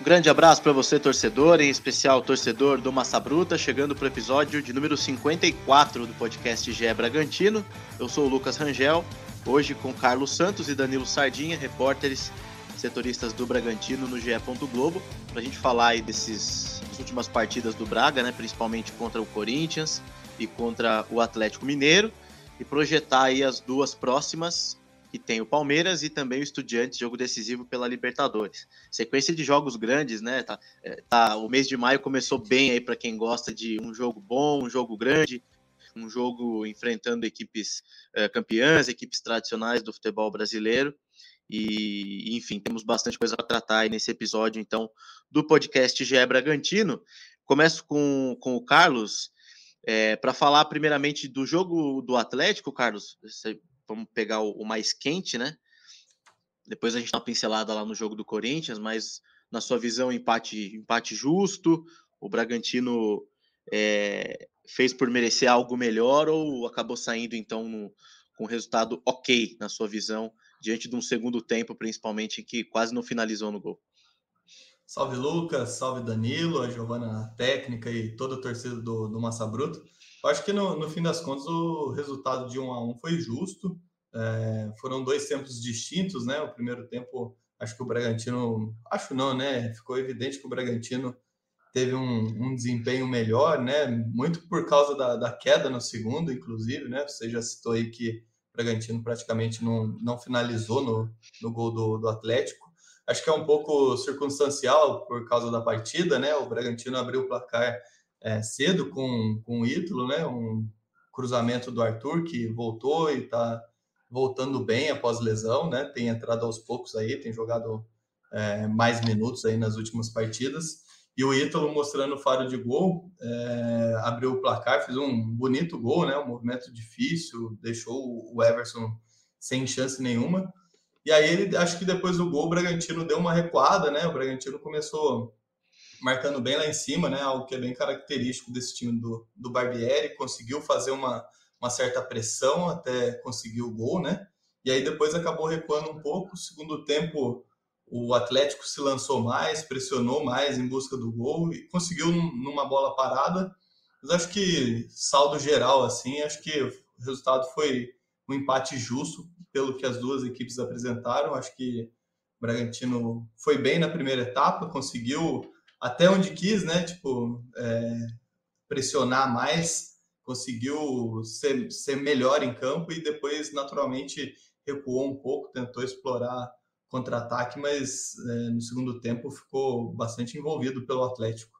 Um grande abraço para você, torcedor, em especial torcedor do Massa Bruta, chegando para o episódio de número 54 do podcast GE Bragantino. Eu sou o Lucas Rangel, hoje com Carlos Santos e Danilo Sardinha, repórteres setoristas do Bragantino no GE. Globo, para a gente falar aí desses das últimas partidas do Braga, né, principalmente contra o Corinthians e contra o Atlético Mineiro, e projetar aí as duas próximas que tem o Palmeiras e também o Estudiantes, jogo decisivo pela Libertadores. Sequência de jogos grandes, né? Tá, é, tá o mês de maio começou bem aí para quem gosta de um jogo bom, um jogo grande, um jogo enfrentando equipes é, campeãs, equipes tradicionais do futebol brasileiro. E, enfim, temos bastante coisa para tratar aí nesse episódio, então, do podcast GE Bragantino. Começo com, com o Carlos, é, para falar primeiramente do jogo do Atlético, Carlos. Vamos pegar o, o, mais quente, né? Depois a gente dá uma pincelada lá no jogo do Corinthians, mas na sua visão, empate, empate justo, o Bragantino é, fez por merecer algo melhor ou acabou saindo então no, com resultado ok na sua visão, diante de um segundo tempo, principalmente, que quase não finalizou no gol? Salve Lucas, salve Danilo, a Giovana técnica e toda a torcida do, do Massa Bruto. Eu acho que no, no, fim das contas o resultado de 1 a 1 foi justo. É, foram dois tempos distintos, né? O primeiro tempo, acho que o Bragantino, acho não, né? Ficou evidente que o Bragantino teve um, um desempenho melhor, né? Muito por causa da, da, queda no segundo, inclusive, né? Você já citou aí que o Bragantino praticamente não, não finalizou no, no gol do, do Atlético. Acho que é um pouco circunstancial por causa da partida, né? O Bragantino abriu o placar é, cedo com, com o Ítalo, né? Um cruzamento do Arthur que voltou e está voltando bem após lesão, né? Tem entrado aos poucos aí, tem jogado é, mais minutos aí nas últimas partidas. E o Ítalo mostrando faro de gol, é, abriu o placar, fez um bonito gol, né? Um movimento difícil, deixou o Everson sem chance nenhuma. E aí, ele, acho que depois do gol, o Bragantino deu uma recuada, né? O Bragantino começou marcando bem lá em cima, né? Algo que é bem característico desse time do, do Barbieri, conseguiu fazer uma, uma certa pressão até conseguir o gol, né? E aí depois acabou recuando um pouco. Segundo tempo, o Atlético se lançou mais, pressionou mais em busca do gol e conseguiu numa bola parada. Mas acho que saldo geral, assim, acho que o resultado foi um empate justo pelo que as duas equipes apresentaram. Acho que o Bragantino foi bem na primeira etapa, conseguiu até onde quis, né? Tipo, é, pressionar mais, conseguiu ser, ser melhor em campo e depois, naturalmente, recuou um pouco, tentou explorar contra-ataque, mas é, no segundo tempo ficou bastante envolvido pelo Atlético.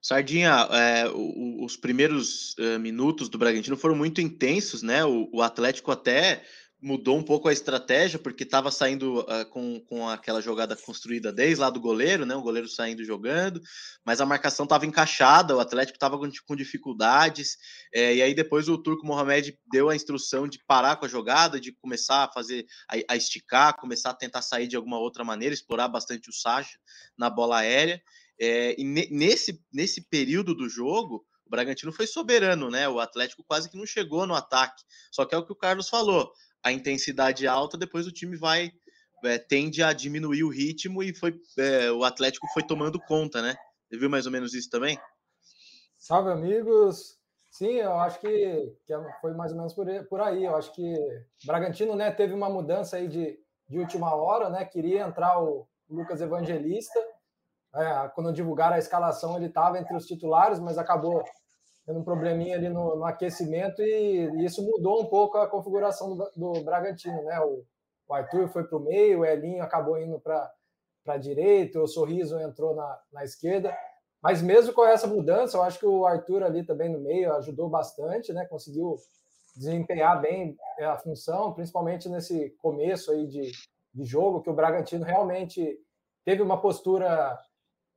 Sardinha, é, os primeiros é, minutos do Bragantino foram muito intensos, né? O, o Atlético até mudou um pouco a estratégia, porque estava saindo uh, com, com aquela jogada construída desde lá do goleiro, né? O goleiro saindo jogando, mas a marcação estava encaixada, o Atlético estava com, com, dificuldades, é, e aí depois o Turco Mohamed deu a instrução de parar com a jogada, de começar a fazer, a, a esticar, começar a tentar sair de alguma outra maneira, explorar bastante o Sacha na bola aérea. É, e ne, nesse, nesse período do jogo, o Bragantino foi soberano, né? O Atlético quase que não chegou no ataque. Só que é o que o Carlos falou a intensidade alta, depois o time vai é, tende a diminuir o ritmo e foi é, o Atlético foi tomando conta, né? Você viu mais ou menos isso também? Salve, amigos! Sim, eu acho que, que foi mais ou menos por, por aí. Eu acho que Bragantino né, teve uma mudança aí de, de última hora, né? Queria entrar o Lucas Evangelista. É, quando divulgaram a escalação, ele estava entre os titulares, mas acabou tendo um probleminha ali no, no aquecimento e, e, isso mudou um pouco a configuração do, do Bragantino, né? O, o Arthur foi para o meio, o Elinho acabou indo para a direita, o Sorriso entrou na, na esquerda. Mas mesmo com essa mudança, eu acho que o Arthur ali também no meio ajudou bastante, né? Conseguiu desempenhar bem a função, principalmente nesse começo aí de, de jogo, que o Bragantino realmente teve uma postura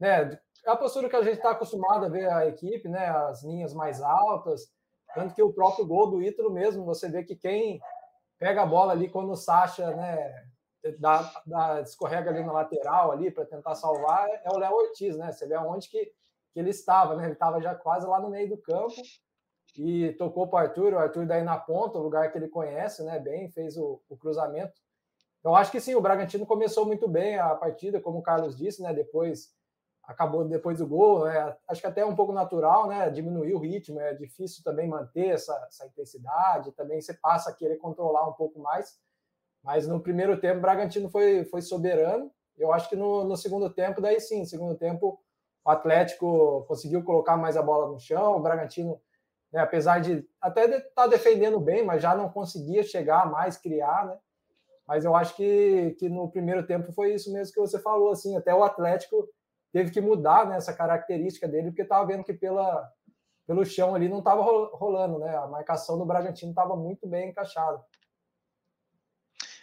né, é a postura que a gente está acostumado a ver a equipe, né? As linhas mais altas. Tanto que o próprio gol do Ítalo mesmo, você vê que quem pega a bola ali quando o Sacha, né? Dá, dá, escorrega ali na lateral ali para tentar salvar é o Léo Ortiz, né? Você vê aonde que, que ele estava, né? Ele estava já quase lá no meio do campo e tocou para o Arthur, o Arthur daí na ponta, o lugar que ele conhece, né, bem, fez o, o cruzamento. Eu acho que sim, o Bragantino começou muito bem a partida, como o Carlos disse, né, depois acabou depois do gol, né, acho que até um pouco natural, né, diminuiu o ritmo, é difícil também manter essa, essa intensidade, também você passa a querer controlar um pouco mais, mas no primeiro tempo o Bragantino foi, foi soberano, eu acho que no, no segundo tempo, daí sim, segundo tempo o Atlético conseguiu colocar mais a bola no chão, o Bragantino né? apesar de até estar de tá defendendo bem, mas já não conseguia chegar mais, criar, né? Mas eu acho que, que no primeiro tempo foi isso mesmo que você falou, assim, até o Atlético teve que mudar né, essa característica dele, porque estava vendo que pela, pelo chão ali não estava rolando, né? A marcação do Bragantino estava muito bem encaixada.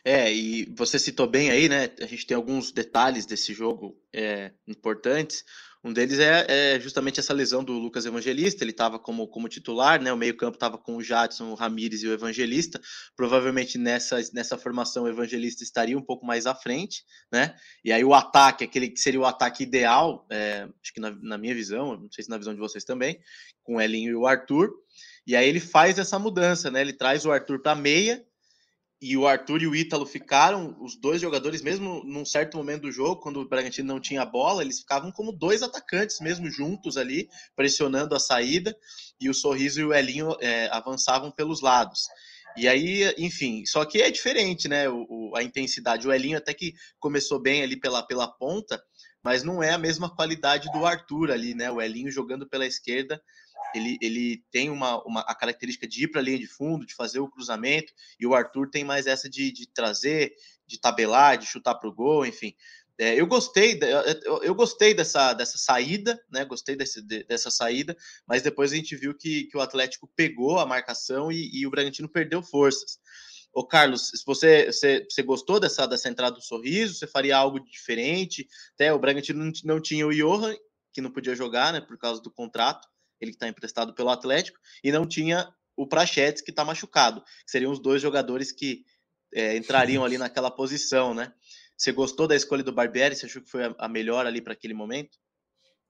É, e você citou bem aí, né? A gente tem alguns detalhes desse jogo é, importantes. Um deles é, é, justamente essa lesão do Lucas Evangelista. Ele estava como, como titular, né? O meio-campo estava com o Jadson, o Ramires e o Evangelista. Provavelmente nessa, nessa formação o Evangelista estaria um pouco mais à frente, né? E aí o ataque, aquele que seria o ataque ideal, é, acho que na, na, minha visão, não sei se na visão de vocês também, com o Elinho e o Arthur. E aí ele faz essa mudança, né? Ele traz o Arthur para meia e o Arthur e o Ítalo ficaram, os dois jogadores, mesmo num certo momento do jogo, quando o Bragantino não tinha bola, eles ficavam como dois atacantes mesmo juntos ali, pressionando a saída, e o Sorriso e o Elinho é, avançavam pelos lados. E aí, enfim, só que é diferente, né? O, o, a intensidade. O Elinho até que começou bem ali pela, pela ponta, mas não é a mesma qualidade do Arthur ali, né? O Elinho jogando pela esquerda ele, ele tem uma, uma, a característica de ir para a linha de fundo, de fazer o cruzamento, e o Arthur tem mais essa de, de trazer, de tabelar, de chutar para o gol, enfim. É, eu gostei, eu, eu, gostei dessa, dessa saída, né? Gostei desse, dessa saída, mas depois a gente viu que, que o Atlético pegou a marcação e, e o Bragantino perdeu forças. Ô Carlos, se você, você, você, gostou dessa, dessa entrada do sorriso, você faria algo diferente? Até o Bragantino não, não tinha o Johan, que não podia jogar, né? Por causa do contrato ele que está emprestado pelo Atlético, e não tinha o Prachetes, que está machucado. Que seriam os dois jogadores que é, entrariam ali naquela posição, né? Você gostou da escolha do Barbieri? Você achou que foi a melhor ali para aquele momento?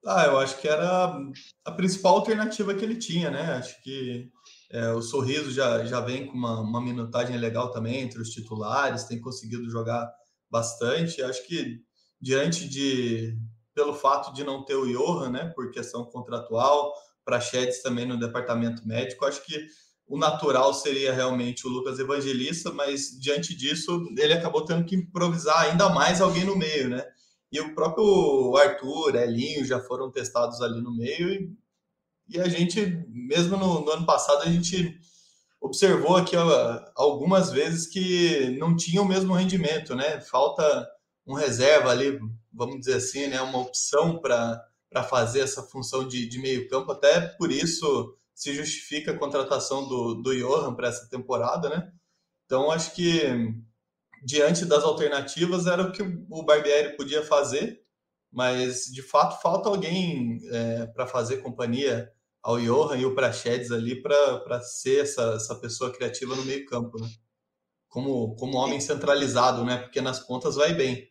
Ah, eu acho que era a principal alternativa que ele tinha, né? Acho que é, o Sorriso já, já vem com uma, uma minutagem legal também entre os titulares, tem conseguido jogar bastante. Acho que diante de pelo fato de não ter o Johan, né, por questão contratual, Prachedes também no departamento médico. Acho que o natural seria realmente o Lucas Evangelista, mas diante disso ele acabou tendo que improvisar ainda mais alguém no meio, né? E o próprio Arthur, Elinho já foram testados ali no meio e, e a gente, mesmo no, no, ano passado, a gente observou aqui ó, algumas vezes que não tinha o mesmo rendimento, né? Falta um reserva ali, vamos dizer assim, né? Uma opção para para fazer essa função de, de meio-campo. Até por isso se justifica a contratação do, do Johan para essa temporada, né? Então, acho que diante das alternativas era o que o Barbieri podia fazer, mas de fato falta alguém é, para fazer companhia ao Johan e o Prachedes ali para ser essa, essa pessoa criativa no meio-campo, né? Como, como homem centralizado, né? Porque nas pontas vai bem.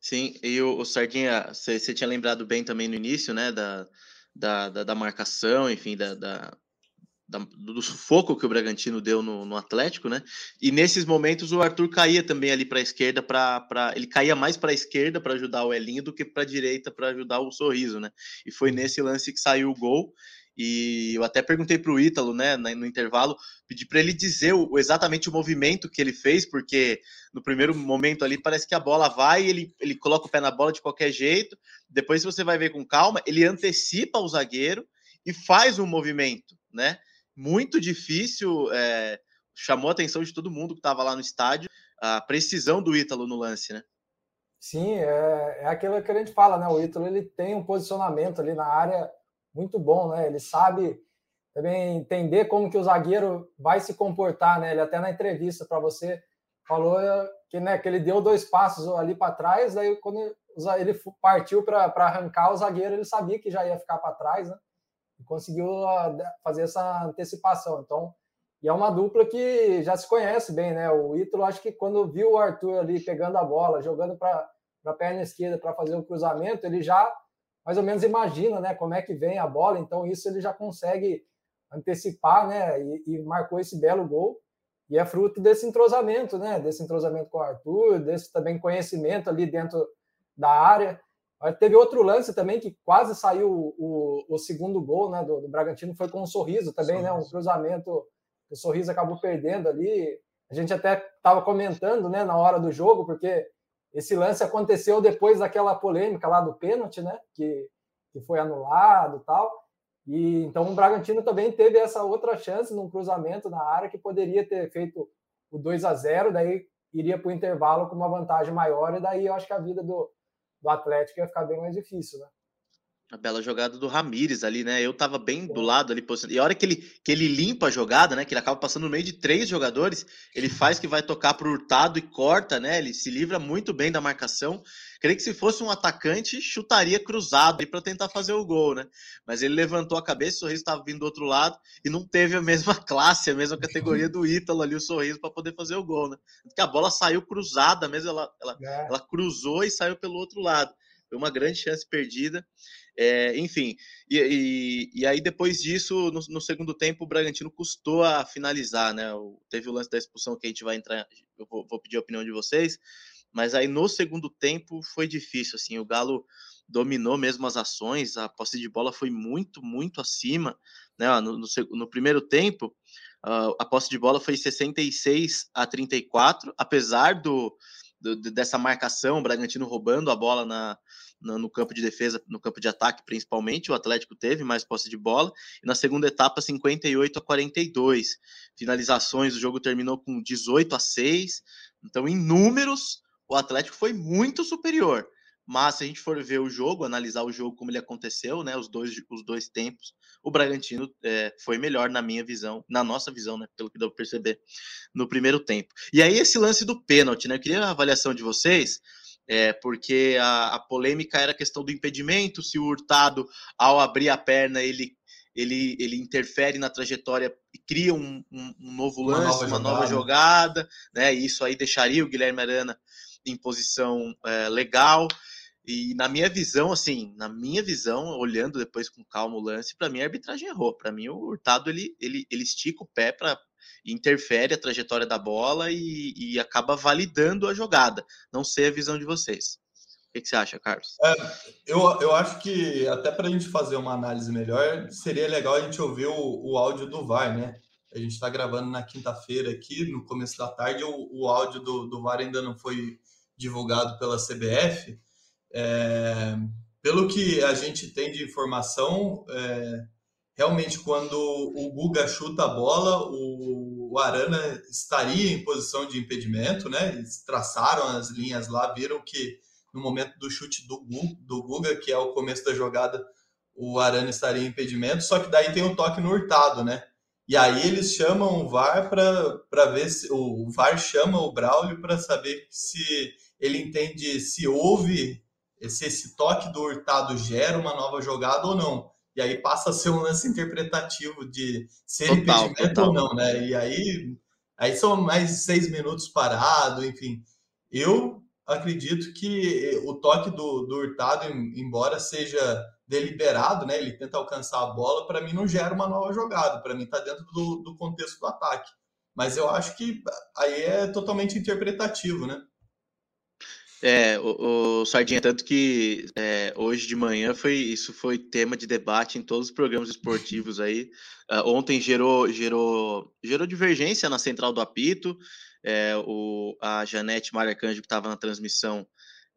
Sim, e o, o Sardinha, você tinha lembrado bem também no início, né, da, da, da, da marcação, enfim, da, da, da, do sufoco que o Bragantino deu no, no, Atlético, né? E nesses momentos o Arthur caía também ali para a esquerda, para ele caía mais para a esquerda para ajudar o Elinho do que para a direita para ajudar o Sorriso, né? E foi nesse lance que saiu o gol. E eu até perguntei para o Ítalo, né, no intervalo, pedi para ele dizer o, exatamente o movimento que ele fez, porque no primeiro momento ali parece que a bola vai, ele, ele coloca o pé na bola de qualquer jeito. Depois, se você vai ver com calma, ele antecipa o zagueiro e faz um movimento, né? Muito difícil, é, chamou a atenção de todo mundo que estava lá no estádio, a precisão do Ítalo no lance, né? Sim, é, é aquilo que a gente fala, né? O Ítalo ele tem um posicionamento ali na área muito bom, né? Ele sabe também entender como que o zagueiro vai se comportar, né? Ele até na entrevista para você falou que, né, que ele deu dois passos ali para trás, daí quando ele partiu para arrancar o zagueiro, ele sabia que já ia ficar para trás, né? E conseguiu ah, fazer essa antecipação. Então, e é uma dupla que já se conhece bem, né? O Ítalo, acho que quando viu o Arthur ali pegando a bola, jogando para a perna esquerda para fazer o cruzamento, ele já mais ou menos imagina né, como é que vem a bola, então isso ele já consegue antecipar, né? E, e, marcou esse belo gol. E é fruto desse entrosamento, né? Desse entrosamento com o Arthur, desse também conhecimento ali dentro da área. Teve outro lance também que quase saiu o, o segundo gol né, do, do, Bragantino, foi com um sorriso também, sorriso. né? Um cruzamento o sorriso acabou perdendo ali. A gente até estava comentando né, na hora do jogo, porque esse lance aconteceu depois daquela polêmica lá do pênalti, né? Que, que foi anulado e tal. E então o Bragantino também teve essa outra chance num cruzamento na área que poderia ter feito o 2 a 0 daí iria para o intervalo com uma vantagem maior, e daí eu acho que a vida do, do Atlético ia ficar bem mais difícil, né? A bela jogada do Ramires ali, né? Eu tava bem do lado ali, e a hora que ele, que ele limpa a jogada, né? Que ele acaba passando no meio de três jogadores, ele faz que vai tocar pro Hurtado e corta, né? Ele se livra muito bem da marcação. Creio que se fosse um atacante, chutaria cruzado para tentar fazer o gol, né? Mas ele levantou a cabeça, o sorriso estava vindo do outro lado e não teve a mesma classe, a mesma categoria do Ítalo ali, o sorriso, para poder fazer o gol, né? Porque a bola saiu cruzada mesmo, ela, ela, é. ela cruzou e saiu pelo outro lado. Foi uma grande chance perdida. É, enfim, e, e, e, aí depois disso, no, no, segundo tempo, o Bragantino custou a finalizar, né? O, teve o lance da expulsão que a gente vai entrar, eu vou, vou, pedir a opinião de vocês, mas aí no segundo tempo foi difícil, assim, o Galo dominou mesmo as ações, a posse de bola foi muito, muito acima, né? No, no, no primeiro tempo, uh, a posse de bola foi 66 a 34, apesar do, do dessa marcação, o Bragantino roubando a bola na no, campo de defesa, no campo de ataque principalmente, o Atlético teve mais posse de bola, e na segunda etapa 58 a 42. Finalizações, o jogo terminou com 18 a 6. Então, em números, o Atlético foi muito superior. Mas se a gente for ver o jogo, analisar o jogo como ele aconteceu, né, os dois, os dois tempos, o Bragantino é, foi melhor na minha visão, na nossa visão, né, pelo que deu para perceber no primeiro tempo. E aí esse lance do pênalti, né, eu queria a avaliação de vocês, é, porque a, a, polêmica era a questão do impedimento, se o Hurtado, ao abrir a perna, ele, ele, ele interfere na trajetória e cria um, um, um novo lance, uma, nova, uma jogada. nova jogada, né? E isso aí deixaria o Guilherme Arana em posição é, legal. E na minha visão, assim, na minha visão, olhando depois com calma o lance, para mim a arbitragem errou. Para mim o Hurtado ele, ele, ele estica o pé para interfere a trajetória da bola e, e, acaba validando a jogada. Não sei a visão de vocês. O que, que você acha, Carlos? É, eu, eu acho que até para a gente fazer uma análise melhor, seria legal a gente ouvir o, o áudio do VAR, né? A gente está gravando na quinta-feira aqui, no começo da tarde, o, o áudio do, do VAR ainda não foi divulgado pela CBF. É, pelo que a gente tem de informação, é, realmente quando o Guga chuta a bola, o, o, Arana estaria em posição de impedimento, né? Eles traçaram as linhas lá, viram que no momento do chute do, do Guga, que é o começo da jogada, o Arana estaria em impedimento, só que daí tem um toque no hurtado, né? E aí eles chamam o VAR para ver se o VAR chama o Braulio para saber se ele entende se houve se esse toque do hurtado gera uma nova jogada ou não e aí passa a ser um lance interpretativo de ser total, impedimento total. ou não, né? E aí, aí são mais seis minutos parado, enfim. Eu acredito que o toque do, do Hurtado, embora seja deliberado, né? Ele tenta alcançar a bola, para mim não gera uma nova jogada, para mim está dentro do, do contexto do ataque. Mas eu acho que aí é totalmente interpretativo, né? É, o, o Sardinha, tanto que é, hoje de manhã foi isso foi tema de debate em todos os programas esportivos aí. Uh, ontem gerou, gerou, gerou divergência na central do apito. É, o, a Janete Marcanjo, que estava na transmissão,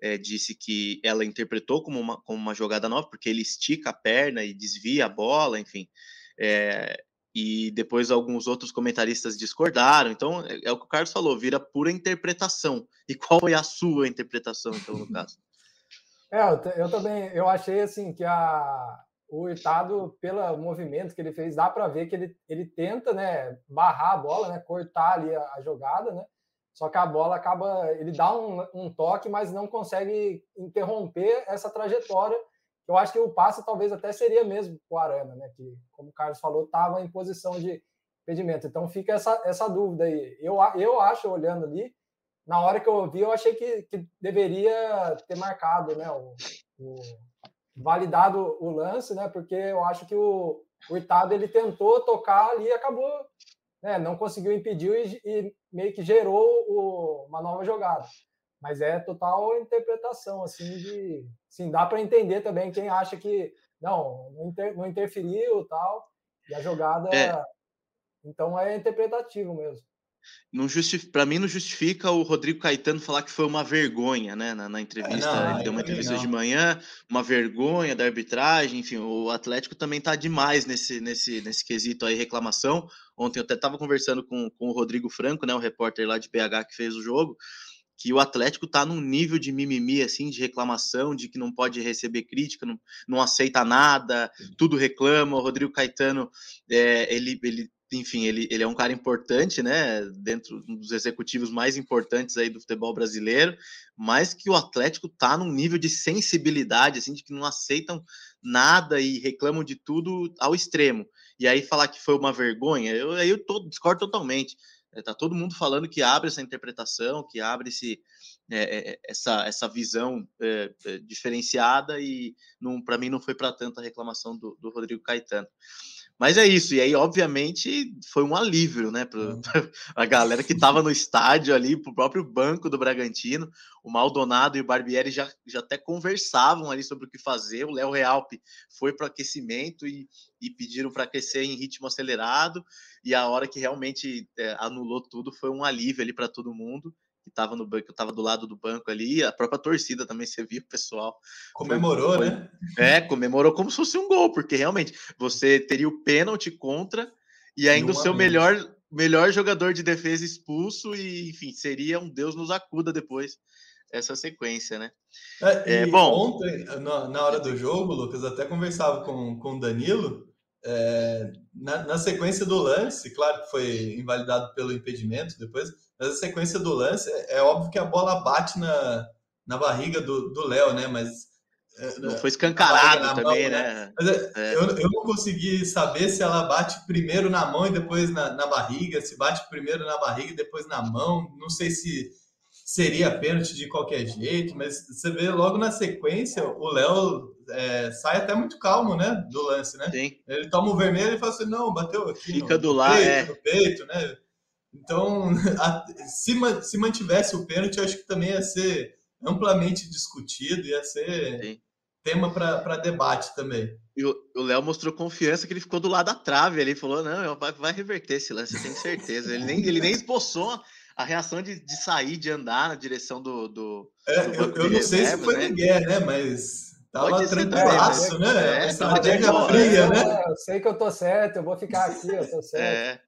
é, disse que ela interpretou como uma, como uma jogada nova, porque ele estica a perna e desvia a bola, enfim. É, e depois alguns outros comentaristas discordaram. Então, é, é, o que o Carlos falou, vira pura interpretação. E qual foi a sua interpretação, então, no caso? É, eu, eu também, eu achei assim que a, o Itado, pelo movimento que ele fez, dá para ver que ele, ele tenta, né, barrar a bola, né, cortar ali a, a, jogada, né, só que a bola acaba, ele dá um, um toque, mas não consegue interromper essa trajetória eu acho que o passe talvez até seria mesmo o Arana, né? Que, como o Carlos falou, estava em posição de impedimento. Então fica essa, essa dúvida aí. Eu, eu acho, olhando ali, na hora que eu vi, eu achei que, que deveria ter marcado, né? O, o, validado o lance, né? Porque eu acho que o, o Itado ele tentou tocar ali e acabou, né, não conseguiu impedir e, e meio que gerou o, uma nova jogada. Mas é total interpretação, assim, de. Sim, dá para entender também quem acha que não, não, inter, não interferiu tal, e a jogada. É. Então é interpretativo mesmo não justif... para mim não justifica o Rodrigo Caetano falar que foi uma vergonha, né? Na, na entrevista, não, ele deu uma entrevista de manhã, uma vergonha da arbitragem, enfim, o Atlético também tá demais nesse, nesse, nesse quesito aí, reclamação. Ontem eu até estava conversando com, com o Rodrigo Franco, né? O repórter lá de BH que fez o jogo, que o Atlético tá num nível de mimimi, assim, de reclamação, de que não pode receber crítica, não, não aceita nada, tudo reclama. O Rodrigo Caetano, é, ele, ele enfim, ele, ele é um cara importante, né? Dentro dos executivos mais importantes aí do futebol brasileiro, mas que o Atlético tá num nível de sensibilidade, assim, de que não aceitam nada e reclamam de tudo ao extremo. E aí falar que foi uma vergonha, eu, aí eu tô, discordo totalmente. É, tá todo mundo falando que abre essa interpretação, que abre esse, é, é essa, essa visão é, é diferenciada e para mim não foi para tanta reclamação do, do Rodrigo Caetano. Mas é isso, e aí, obviamente, foi um alívio, né, para a galera que estava no estádio ali, para o próprio banco do Bragantino. O Maldonado e o Barbieri já, já até conversavam ali sobre o que fazer. O Léo Realpe foi para o aquecimento e, e pediram para aquecer em ritmo acelerado. E a hora que realmente é, anulou tudo foi um alívio ali para todo mundo que estava no banco, eu estava do lado do banco ali, a própria torcida também, você viu pessoal. Comemorou, foi, né? É, comemorou como se fosse um gol, porque realmente você teria o pênalti contra e ainda e o seu melhor, melhor jogador de defesa expulso, e enfim, seria um Deus nos acuda depois essa sequência, né? É, é bom. Ontem, na, na, hora do jogo, Lucas, até conversava com, com o Danilo. É, na, na sequência do lance, claro que foi invalidado pelo impedimento depois, mas a sequência do lance, é, é óbvio que a bola bate na, na barriga do Léo, né? Mas. É, não foi escancarado também, mão, né? né? É, é. Eu, eu não consegui saber se ela bate primeiro na mão e depois na, na barriga, se bate primeiro na barriga e depois na mão. Não sei se seria pênalti de qualquer jeito, mas você vê logo na sequência, o Léo é, sai até muito calmo, né, do lance, né? Sim. Ele toma o vermelho e fala assim, não, bateu aqui Fica no, do lado, peito, é. no peito, né? Então, a, se, se mantivesse o pênalti, acho que também ia ser amplamente discutido, ia ser Sim. tema para debate também. E o Léo mostrou confiança que ele ficou do lado da trave. Ele falou: não, vai, vai reverter esse lance, eu tenho certeza. ele, nem, ele nem esboçou a reação de, de sair, de andar na direção do. do, é, do eu, eu não sei se foi né? Miguel, né? Mas. Tava tranquilaço, né? É, Essa fria, né? Eu sei que eu tô certo, eu vou ficar aqui, eu tô certo. É.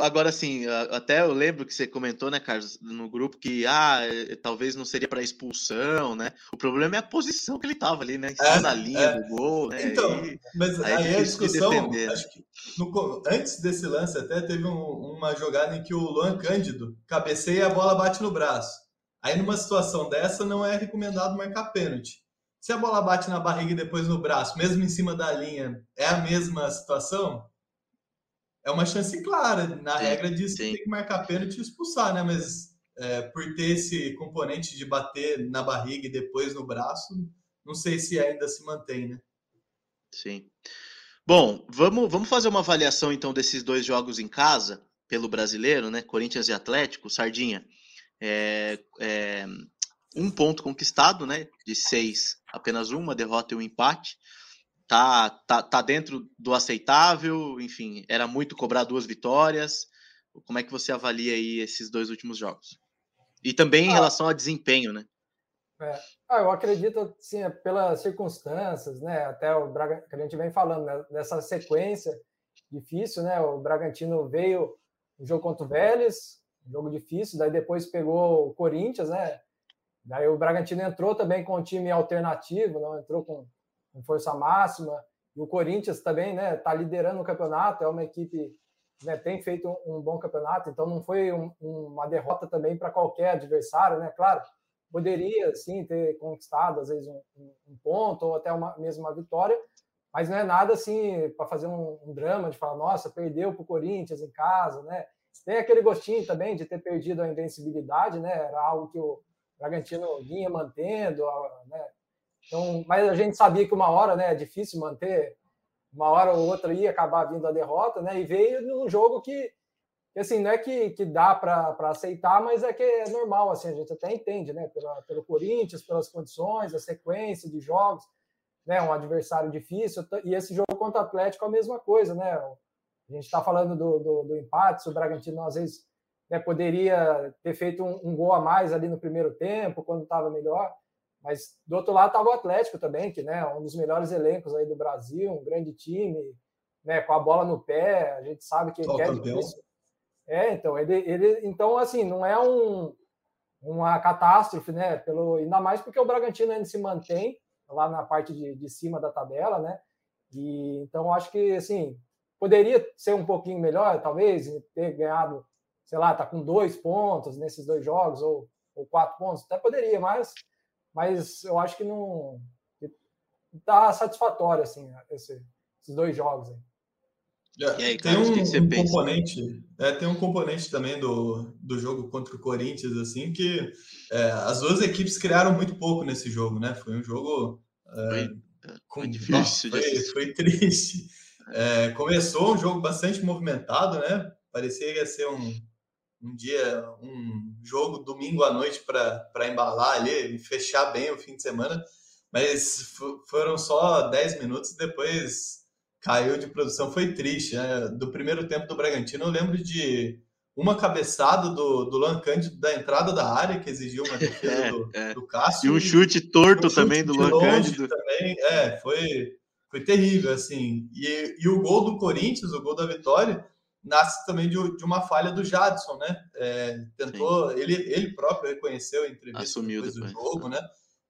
Agora, assim, até eu lembro que você comentou, né, Carlos, no grupo que ah, é, talvez não seria para expulsão, né? O problema é a posição que ele estava ali, né? Em cima é, da linha é. do gol, né? Então, e, mas aí, aí a discussão, de acho que no, antes desse lance até teve um, uma jogada em que o Luan Cândido cabeceia e a bola bate no braço. Aí numa situação dessa não é recomendado marcar pênalti. Se a bola bate na barriga e depois no braço, mesmo em cima da linha, é a mesma situação? É uma chance clara. Na sim, regra diz que tem que marcar pênalti e expulsar, né? Mas é, por ter esse componente de bater na barriga e depois no braço, não sei se ainda se mantém, né? Sim. Bom, vamos, vamos fazer uma avaliação então desses dois jogos em casa, pelo brasileiro, né? Corinthians e Atlético, Sardinha. É, é, um ponto conquistado, né? De seis, apenas uma derrota e um empate tá, tá, tá dentro do aceitável, enfim, era muito cobrar duas vitórias. Como é que você avalia aí esses dois últimos jogos? E também em ah, relação ao desempenho, né? É. Ah, eu acredito, sim, é pelas circunstâncias, né? Até o Braga, que a gente vem falando, né? dessa sequência difícil, né? O Bragantino veio no jogo contra o Vélez, jogo difícil, daí depois pegou o Corinthians, né? Daí o Bragantino entrou também com um time alternativo, não entrou com com força máxima. E o Corinthians também, né, está liderando o campeonato, é uma equipe né, tem feito um, bom campeonato, então não foi um, uma derrota também para qualquer adversário, né? Claro, poderia sim ter conquistado às vezes um, um ponto ou até uma mesma vitória, mas não é nada assim para fazer um, um, drama de falar, nossa, perdeu para o Corinthians em casa, né? Tem aquele gostinho também de ter perdido a invencibilidade, né? Era algo que o Bragantino vinha mantendo, né? Então, mas a gente sabia que uma hora né, é difícil manter uma hora ou outra ia acabar vindo a derrota, né? E veio num jogo que, assim, não é que, que dá para aceitar, mas é que é normal, assim, a gente até entende, né? Pela, pelo Corinthians, pelas condições, a sequência de jogos, né? Um adversário difícil, e esse jogo contra o Atlético é a mesma coisa, né? A gente está falando do, do, do, empate, se o Bragantino às vezes né, poderia ter feito um, um gol a mais ali no primeiro tempo, quando estava melhor. Mas do outro lado estava o Atlético também, que né, um dos melhores elencos aí do Brasil, um grande time, né, com a bola no pé, a gente sabe que ele quer difícil. É, então, ele, ele, então assim, não é um, uma catástrofe, né? Pelo, ainda mais porque o Bragantino ainda se mantém lá na parte de, de cima da tabela, né? E então acho que assim poderia ser um pouquinho melhor, talvez, ter ganhado, sei lá, tá com dois pontos nesses dois jogos ou, ou quatro pontos, até poderia, mas mas eu acho que não está satisfatório assim esse, esses dois jogos. Aí. É, aí, tem um, que um componente, é, tem um componente também do, do jogo contra o Corinthians assim que é, as duas equipes criaram muito pouco nesse jogo, né? Foi um jogo é, foi, com, foi difícil, nossa, foi, foi, triste. É, começou um jogo bastante movimentado, né? Parecia que ia ser um, um dia, um jogo domingo à noite para embalar ali e fechar bem o fim de semana, mas foram só 10 minutos depois caiu de produção. Foi triste, né? Do primeiro tempo do Bragantino, eu lembro de uma cabeçada do, do Lan Cândido da entrada da área, que exigiu uma defesa é, do, é. do Cássio. E um chute torto um chute também do Lan Cândido. Também, é, foi, foi terrível, assim. E, e o gol do Corinthians, o gol da vitória, nasce também de, de uma falha do Jadson, né? É, tentou, ele, ele próprio reconheceu em entrevista Assumiu depois, depois do jogo, né?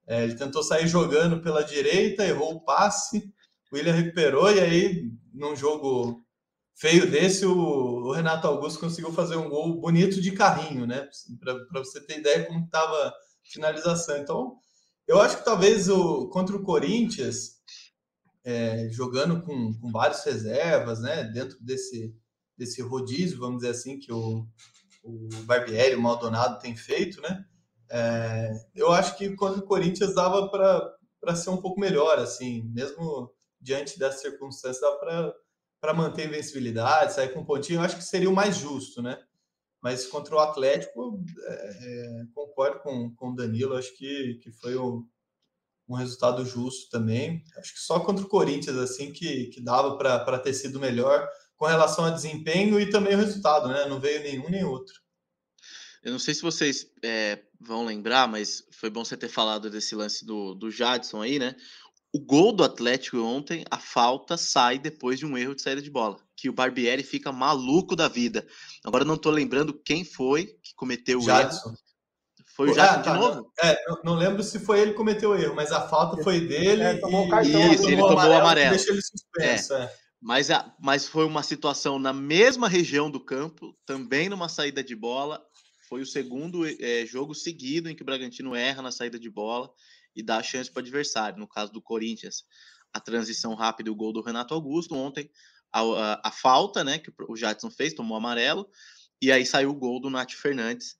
É, ele tentou sair jogando pela direita, errou o passe, o William recuperou e aí, num jogo feio desse, o, o Renato Augusto conseguiu fazer um gol bonito de carrinho, né? Para você ter ideia como estava a finalização. Então, eu acho que talvez o contra o Corinthians, é, jogando com, com várias reservas, né? Dentro desse desse rodízio, vamos dizer assim, que o, o Barbieri, o Maldonado tem feito, né? É, eu acho que contra o Corinthians dava para ser um pouco melhor, assim, mesmo diante das circunstâncias, dá para manter a invencibilidade, sair com um pontinho, eu acho que seria o mais justo, né? Mas contra o Atlético, é, é, concordo com, com o Danilo, acho que, que foi um, um resultado justo também. Acho que só contra o Corinthians, assim, que, que dava para ter sido melhor com relação a desempenho e também o resultado, né? Não veio nenhum nem outro. Eu não sei se vocês é, vão lembrar, mas foi bom você ter falado desse lance do, do Jadson aí, né? O gol do Atlético ontem, a falta sai depois de um erro de saída de bola. Que o Barbieri fica maluco da vida. Agora não tô lembrando quem foi que cometeu o Jadson. erro. Foi o Jadson ah, de tá, novo? É, não, não, lembro se foi ele que cometeu o erro, mas a falta foi dele. É, tomou e, cartão, Isso, ele tomou o amarelo. amarelo. Deixa ele suspenso, é. é. Mas, a, mas foi uma situação na mesma região do campo, também numa saída de bola. Foi o segundo é, jogo seguido em que o Bragantino erra na saída de bola e dá chance para o adversário. No caso do Corinthians, a transição rápida e o gol do Renato Augusto. Ontem, a, a, a falta né, que o Jadson fez, tomou amarelo, e aí saiu o gol do Nath Fernandes.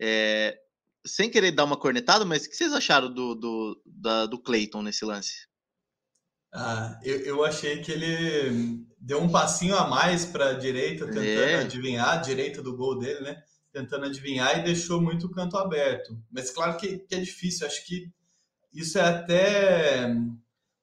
É, sem querer dar uma cornetada, mas o que vocês acharam do, do, do Cleiton nesse lance? Ah, eu, eu achei que ele deu um passinho a mais para a direita, tentando é. adivinhar a direita do gol dele, né? Tentando adivinhar e deixou muito o canto aberto. Mas claro que, que é difícil, acho que isso é até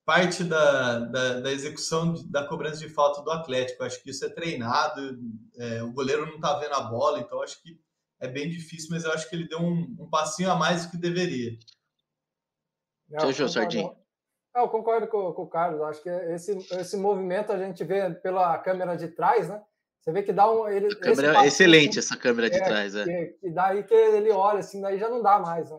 parte da, da, da, execução da cobrança de falta do Atlético. Acho que isso é treinado, é, o goleiro não está vendo a bola, então acho que é bem difícil, mas eu acho que ele deu um, um passinho a mais do que deveria. Não, Seu Sardinho. Eu concordo com, com o Carlos. Acho que esse, esse movimento a gente vê pela câmera de trás, né? Você vê que dá um. Ele, a câmera é excelente essa câmera de é, trás, é. Que, que daí que ele olha, assim, daí já não dá mais, né?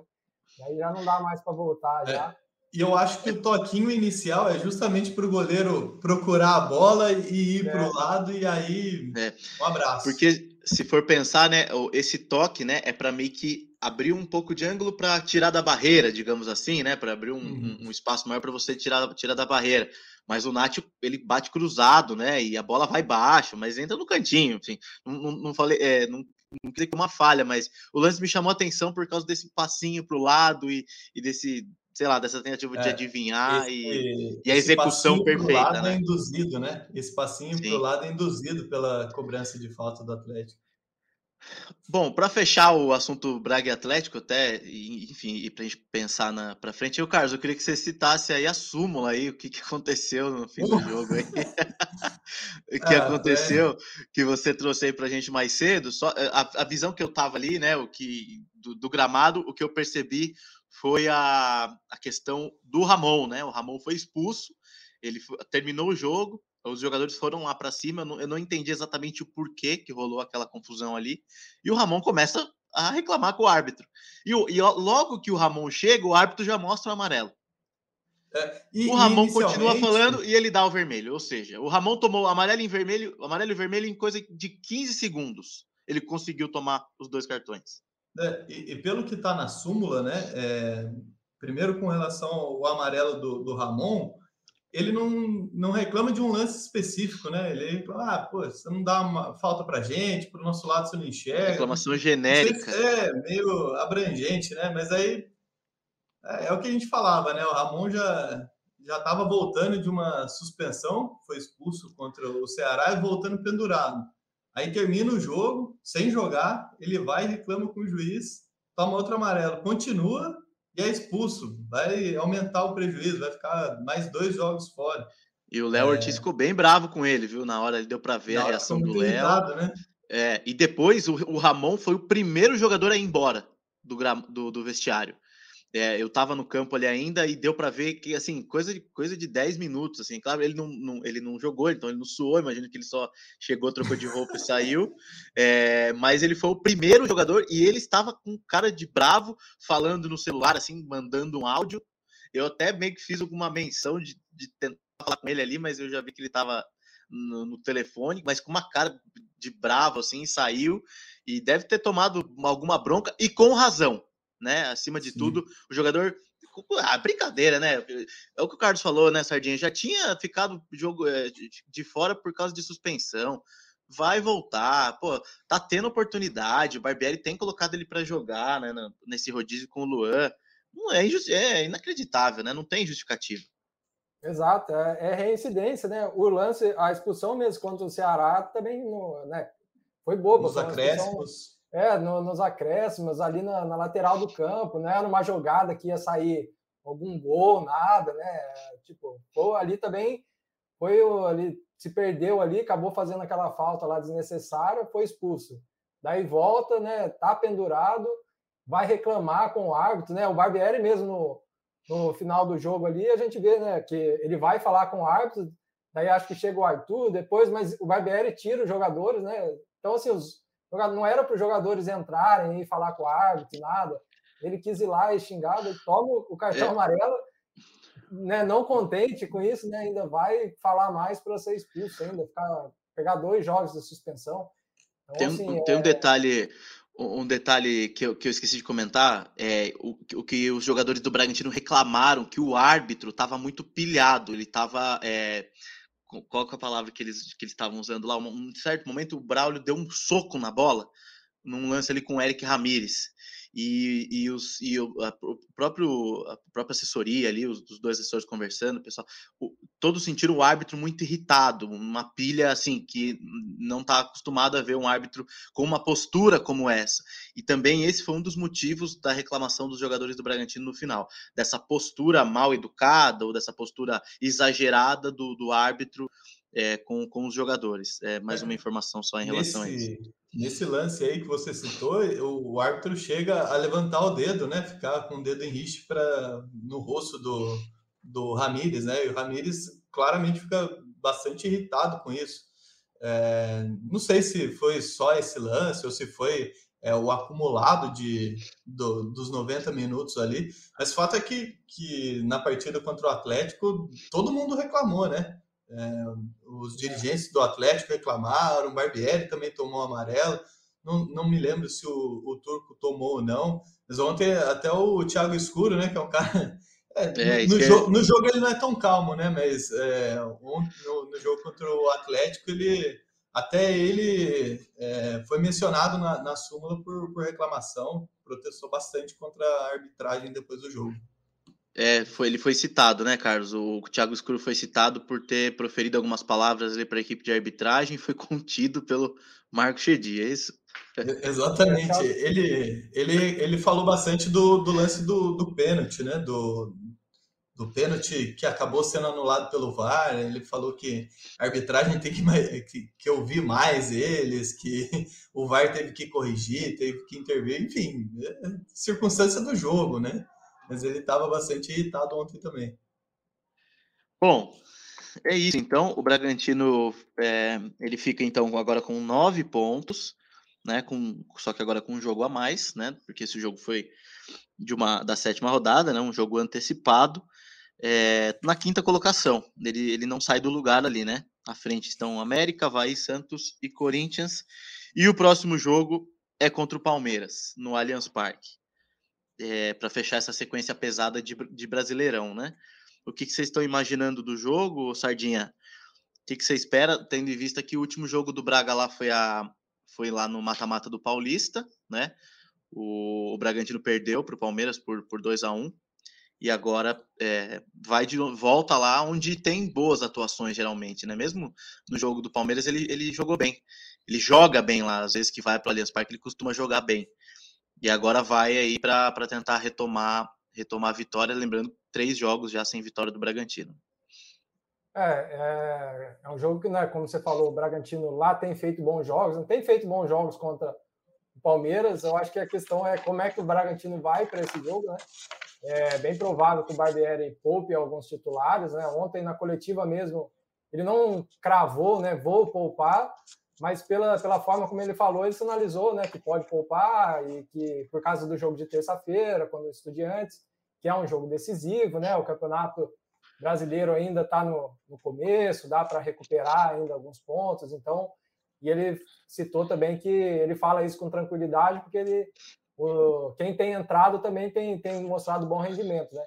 Daí já não dá mais para voltar. É. Já. E eu acho que o toquinho inicial é justamente para o goleiro procurar a bola e ir é. para o lado, e aí é. um abraço. Porque se for pensar, né, esse toque, né, é para meio que abrir um pouco de ângulo para tirar da barreira, digamos assim, né? Para abrir um, uhum. um, espaço maior para você tirar, tirar da barreira. Mas o Nath, ele bate cruzado, né? E a bola vai baixo, mas entra no cantinho. Enfim, não, não, não falei, é, não, não queria que uma falha, mas o lance me chamou a atenção por causa desse passinho para o lado e, e desse sei lá, dessa tentativa é, de adivinhar esse, e, e, a execução perfeita. lado né? é induzido, né? Esse passinho para o lado é induzido pela cobrança de falta do Atlético. Bom, para fechar o assunto Braga e Atlético, até, enfim, e para a gente pensar para frente, eu, Carlos, eu queria que você citasse aí a súmula aí, o que, que aconteceu no fim do jogo aí. o que ah, aconteceu, é. que você trouxe aí para a gente mais cedo. Só, eh, a, a, visão que eu tava ali, né, o que, do, do, gramado, o que eu percebi foi a, a questão do Ramon, né? O Ramon foi expulso, ele terminou o jogo, os jogadores foram lá para cima, eu não, eu não, entendi exatamente o porquê que rolou aquela confusão ali. E o Ramon começa a reclamar com o árbitro. E, e logo que o Ramon chega, o árbitro já mostra o amarelo. É, e, o Ramon inicialmente... continua falando e ele dá o vermelho. Ou seja, o Ramon tomou amarelo em vermelho, amarelo e vermelho em coisa de 15 segundos. Ele conseguiu tomar os dois cartões. É, e, e, pelo que está na súmula, né? É, primeiro com relação ao amarelo do, do Ramon, ele não, não reclama de um lance específico, né? Ele fala, ah, pô, você não dá uma falta pra gente, pro nosso lado você não enxerga. Reclamação genérica. É, meio abrangente, né? Mas aí é, é, o que a gente falava, né? O Ramon já já estava voltando de uma suspensão, foi expulso contra o Ceará e voltando pendurado. Aí termina o jogo, sem jogar, ele vai e reclama com o juiz, toma outro amarelo, continua e é expulso. Vai aumentar o prejuízo, vai ficar mais dois jogos fora. E o Léo é... Ortiz ficou bem bravo com ele, viu? Na hora ele deu para ver Na a reação do Léo. Né? É, e depois o, o, Ramon foi o primeiro jogador a ir embora do, do, do vestiário. É, eu tava no campo ali ainda e deu para ver que, assim, coisa de, coisa de 10 minutos, assim, claro, ele não, não, ele não jogou, então ele não suou, imagino que ele só chegou, trocou de roupa e saiu, é, mas ele foi o primeiro jogador e ele estava com cara de bravo, falando no celular, assim, mandando um áudio, eu até meio que fiz alguma menção de, de tentar falar com ele ali, mas eu já vi que ele estava no, no, telefone, mas com uma cara de bravo, assim, saiu e deve ter tomado alguma bronca e com razão, né? Acima de Sim. tudo, o jogador. Ah, brincadeira, né? É o que o Carlos falou, né, Sardinha? Já tinha ficado jogo eh, de fora por causa de suspensão. Vai voltar, pô, tá tendo oportunidade. O Barbieri tem colocado ele para jogar, né, nesse rodízio com o Luan. Não é, é inacreditável, né? Não tem justificativa. Exato, é, é, reincidência, né? O lance, a expulsão mesmo contra o Ceará também, né? Foi boba. Os acréscimos. É, no, nos acréscimos, ali na, na, lateral do campo, não era uma jogada que ia sair algum gol, nada, né? Tipo, ali também foi ali, se perdeu ali, acabou fazendo aquela falta lá desnecessária, foi expulso. Daí volta, né? Tá pendurado, vai reclamar com o árbitro, né? O Barbieri mesmo no, no final do jogo ali, a gente vê, né, que ele vai falar com o árbitro, daí acho que chega o Arthur depois, mas o Barbieri tira os jogadores, né? Então, assim, os, não era para os jogadores entrarem e falar com o árbitro, nada. Ele quis ir lá e xingar, toma o cartão é. amarelo, né, não contente com isso, né, ainda vai falar mais para ser expulso ainda, ficar, pegar dois jogos de suspensão. Então, tem, assim, tem é... um detalhe um detalhe que eu, que eu esqueci de comentar é o, o que os jogadores do Bragantino reclamaram que o árbitro estava muito pilhado, ele estava é, qual é a palavra que eles que estavam usando lá? Um certo momento o Braulio deu um soco na bola num lance ali com o Eric Ramírez. E, e, os, e o, a, o próprio, a própria assessoria ali, os, os dois assessores conversando, pessoal, o, todos sentiram o árbitro muito irritado, uma pilha assim, que não está acostumado a ver um árbitro com uma postura como essa. E também esse foi um dos motivos da reclamação dos jogadores do Bragantino no final, dessa postura mal educada ou dessa postura exagerada do, do árbitro é, com, com os jogadores. É mais uma é, informação só em relação nesse, a isso. Nesse lance aí que você citou, o árbitro chega a levantar o dedo, né? Ficar com o dedo em riste para no rosto do, do Ramires, né? E o Ramires claramente fica bastante irritado com isso. É, não sei se foi só esse lance ou se foi é, o acumulado de, do, dos 90 minutos ali, mas o fato é que, que na partida contra o Atlético todo mundo reclamou, né? É, os dirigentes do Atlético reclamaram, o Barbieri também tomou amarelo. Não, não me lembro se o, o Turco tomou ou não, mas ontem até o Thiago Escuro, né, que é um cara. É, é, no, é... no, jogo ele não é tão calmo, né? Mas é, ontem, no, no, jogo contra o Atlético, ele até ele é, foi mencionado na, na súmula por, por reclamação, protestou bastante contra a arbitragem depois do jogo. É, foi, ele foi citado, né, Carlos? O Thiago Escuro foi citado por ter proferido algumas palavras para a equipe de arbitragem e foi contido pelo Marco Chedi, é isso? Exatamente. Ele, ele, ele falou bastante do, do lance do, do pênalti, né? Do, do pênalti que acabou sendo anulado pelo VAR. Ele falou que a arbitragem tem que, que, que, ouvir mais eles, que o VAR teve que corrigir, teve que intervir, enfim, é circunstância do jogo, né? Mas ele estava bastante irritado ontem também. Bom, é isso. Então, o Bragantino é, ele fica então agora com nove pontos né? Com, só que agora com um jogo a mais, né? Porque esse jogo foi de uma da sétima rodada, né? Um jogo antecipado. É, na quinta colocação, ele, ele não sai do lugar ali, né? À frente estão América, Havaí, Santos e Corinthians. E o próximo jogo é contra o Palmeiras, no Allianz Parque. É, para fechar essa sequência pesada de, de Brasileirão, né? O que, vocês estão imaginando do jogo, Sardinha? O que, você espera, tendo em vista que o último jogo do Braga lá foi a, foi lá no mata-mata do Paulista, né? O, o Bragantino perdeu para o Palmeiras por, por 2 a 1 e agora é, vai de volta lá onde tem boas atuações geralmente, né? Mesmo no jogo do Palmeiras ele, ele jogou bem, ele joga bem lá, às vezes que vai para o Allianz Parque ele costuma jogar bem e agora vai aí para tentar retomar retomar a vitória, lembrando três jogos já sem vitória do Bragantino. É, é, é, um jogo que, né, como você falou, o Bragantino lá tem feito bons jogos, não tem feito bons jogos contra o Palmeiras. Eu acho que a questão é como é que o Bragantino vai para esse jogo, né? É bem provável que o Barbieri poupe alguns titulares, né? Ontem na coletiva mesmo, ele não cravou, né? Vou poupar, mas pela, pela forma como ele falou, ele sinalizou, né? Que pode poupar e que por causa do jogo de terça-feira, quando o Estudiantes, que é um jogo decisivo, né? O campeonato brasileiro ainda está no, no começo, dá para recuperar ainda alguns pontos, então, e ele citou também que ele fala isso com tranquilidade, porque ele, o, quem tem entrado também tem, tem mostrado bom rendimento, né?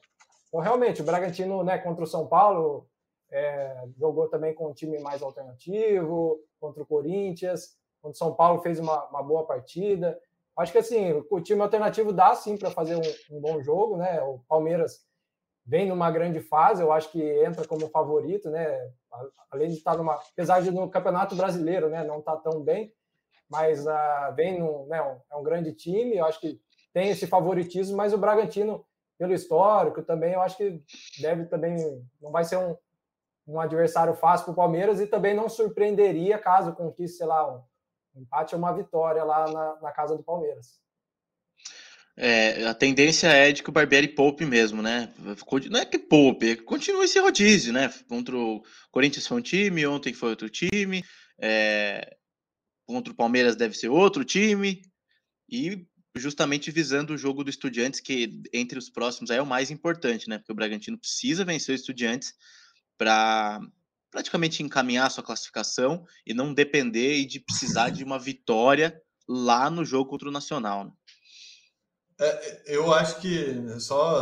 Então, realmente, o Bragantino, né, contra o São Paulo, é, jogou também com um time mais alternativo, contra o Corinthians, contra o São Paulo fez uma, uma boa partida. Acho que assim, o time alternativo dá sim para fazer um, um, bom jogo, né? O Palmeiras vem numa grande fase, eu acho que entra como favorito, né? Além de estar numa, apesar de no Campeonato Brasileiro, né, não tá tão bem, mas uh, vem no, né, um, é um grande time, eu acho que tem esse favoritismo, mas o Bragantino, pelo histórico também, eu acho que deve também, não vai ser um, um adversário fácil para o Palmeiras e também não surpreenderia caso conquiste, sei lá, um, empate ou uma vitória lá na, na casa do Palmeiras. É, a tendência é de que o Barbieri poupe mesmo, né? Não é que poupe, é continua esse rodízio, né? Contra o Corinthians foi um time, ontem foi outro time, é... contra o Palmeiras deve ser outro time, e justamente visando o jogo do Estudiantes, que entre os próximos é o mais importante, né? Porque o Bragantino precisa vencer o Estudiantes para praticamente encaminhar sua classificação e não depender de precisar de uma vitória lá no jogo contra o Nacional. Né? É, eu acho que, só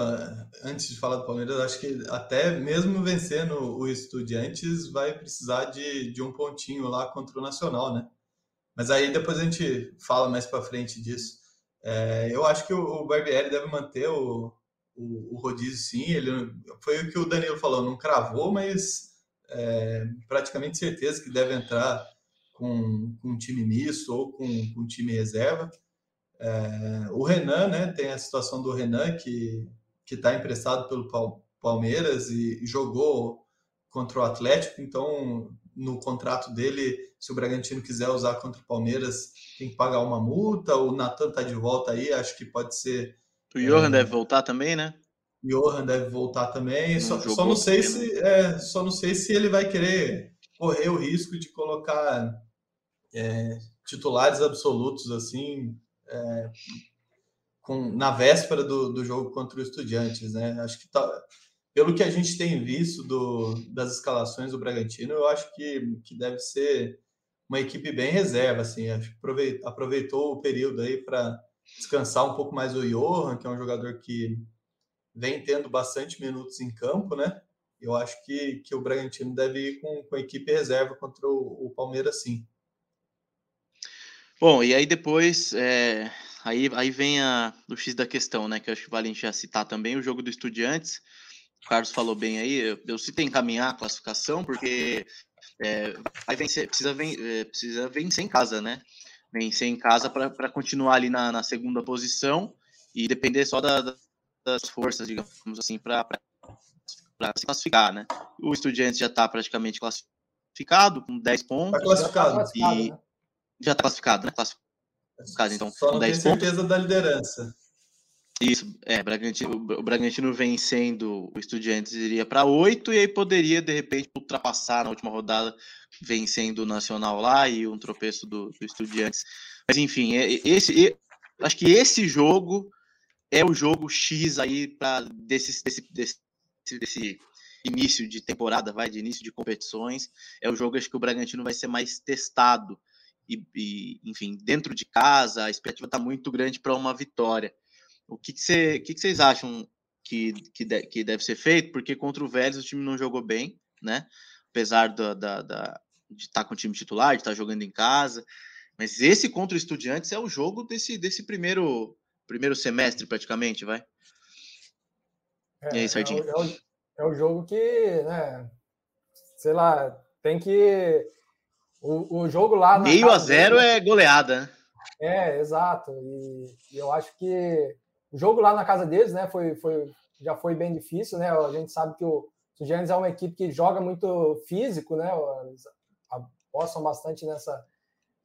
antes de falar do Palmeiras, acho que até mesmo vencendo o Estudiantes, vai precisar de, de um pontinho lá contra o Nacional, né? Mas aí depois a gente fala mais para frente disso. É, eu acho que o, o Barbieri deve manter o, o, o, rodízio, sim. Ele, foi o que o Danilo falou, não cravou, mas é, praticamente certeza que deve entrar com, com um time misto ou com, com um time reserva. É, o Renan, né, tem a situação do Renan que que está emprestado pelo Palmeiras e jogou contra o Atlético, então no contrato dele, se o Bragantino quiser usar contra o Palmeiras, tem que pagar uma multa. O Natan está de volta aí, acho que pode ser. O Johan é, deve voltar também, né? O Johan deve voltar também. Não só, só, não sei se é, só não sei se ele vai querer correr o risco de colocar é, titulares absolutos assim é, com, na véspera do, do jogo contra o Estudiantes, né? Acho que tá, pelo que a gente tem visto do, das escalações do Bragantino, eu acho que, que deve ser uma equipe bem reserva, assim, aproveitou o período aí para descansar um pouco mais o Johan, que é um jogador que vem tendo bastante minutos em campo, né? Eu acho que, que o Bragantino deve ir com, com a equipe reserva contra o, o Palmeiras, sim. Bom, e aí depois, é, aí, aí vem a, o X da questão, né? Que eu acho que vale a gente já citar também o jogo do Estudiantes. O Carlos falou bem aí, eu, eu citei encaminhar a classificação, porque é, vai vencer, precisa, ven, é, precisa vencer em casa, né? Vencer em casa para continuar ali na, na, segunda posição e depender só da, das forças, digamos assim, para se classificar, né? O Estudiantes já está praticamente classificado, com 10 pontos. Está classificado. E, né? Já está classificado, né? Classificado, então, Só não tem certeza pontos. da liderança. Isso, é, Bragantino, o Bragantino vencendo o Estudiantes iria para oito e aí poderia, de repente, ultrapassar na última rodada, vencendo o Nacional lá e um tropeço do, do Estudiantes. Mas enfim, é, esse, acho que esse jogo é o jogo X aí para desse, desse, desse, desse início de temporada, vai, de início de competições. É o jogo acho que o Bragantino vai ser mais testado. E, e enfim, dentro de casa, a expectativa está muito grande para uma vitória. O que, que, que, que vocês acham que, que, de, que deve ser feito? Porque contra o Vélez o time não jogou bem, né? Apesar da, da, da de estar tá com o time titular, de estar tá jogando em casa. Mas esse contra o Estudiantes é o jogo desse, desse primeiro, primeiro semestre, praticamente, vai? É, e aí, Sardinha? É o, é, o, é o jogo que, né? Sei lá, tem que. O, o jogo lá. Meio a zero dele, é goleada, né? É, exato. E, e, eu acho que o jogo lá na casa deles, né, foi, foi, já foi bem difícil, né? A gente sabe que o Estudiantes é uma equipe que joga muito físico, né? Eles apostam bastante nessa,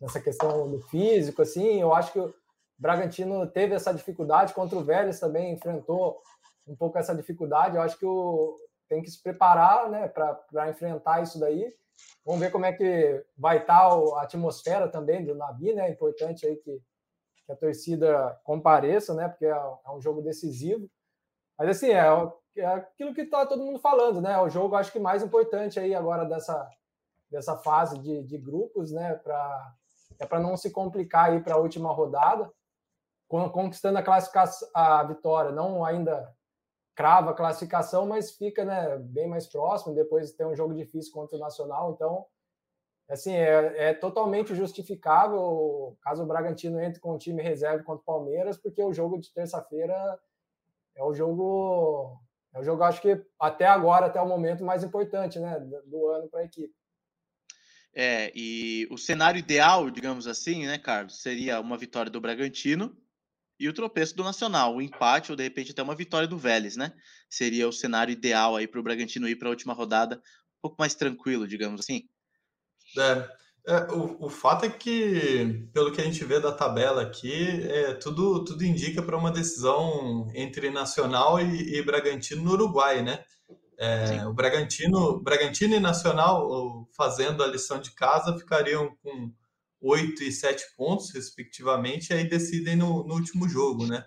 nessa questão do físico, assim. Eu acho que o Bragantino teve essa dificuldade contra o Vélez também, enfrentou um pouco essa dificuldade. Eu acho que o, tem que se preparar, né, para enfrentar isso daí. Vamos ver como é que vai estar a atmosfera também do Nabi, né? É importante aí que que a torcida compareça, né? Porque é, é um jogo decisivo. Mas assim, é, é aquilo que está todo mundo falando, né? É o jogo acho que mais importante aí agora dessa, dessa fase de, de grupos, né? Pra, é para não se complicar aí para a última rodada, conquistando a classificação, a vitória, não ainda crava a classificação, mas fica né, bem mais próximo. Depois tem um jogo difícil contra o Nacional, então assim, é, é, totalmente justificável caso o Bragantino entre com o time reserva contra o Palmeiras, porque o jogo de terça-feira é o jogo, é o jogo, acho que até agora, até o momento, mais importante né, do ano para a equipe. É, e o cenário ideal, digamos assim, né, Carlos, seria uma vitória do Bragantino e o tropeço do Nacional, o empate ou de repente até uma vitória do Vélez, né? Seria o cenário ideal aí para o Bragantino ir para a última rodada um pouco mais tranquilo, digamos assim. É, é, o, o fato é que, pelo que a gente vê da tabela aqui, é, tudo, tudo indica para uma decisão entre Nacional e, e, Bragantino no Uruguai, né? É, o Bragantino, Bragantino e Nacional, fazendo a lição de casa, ficariam com oito e sete pontos, respectivamente, e aí decidem no, no último jogo, né?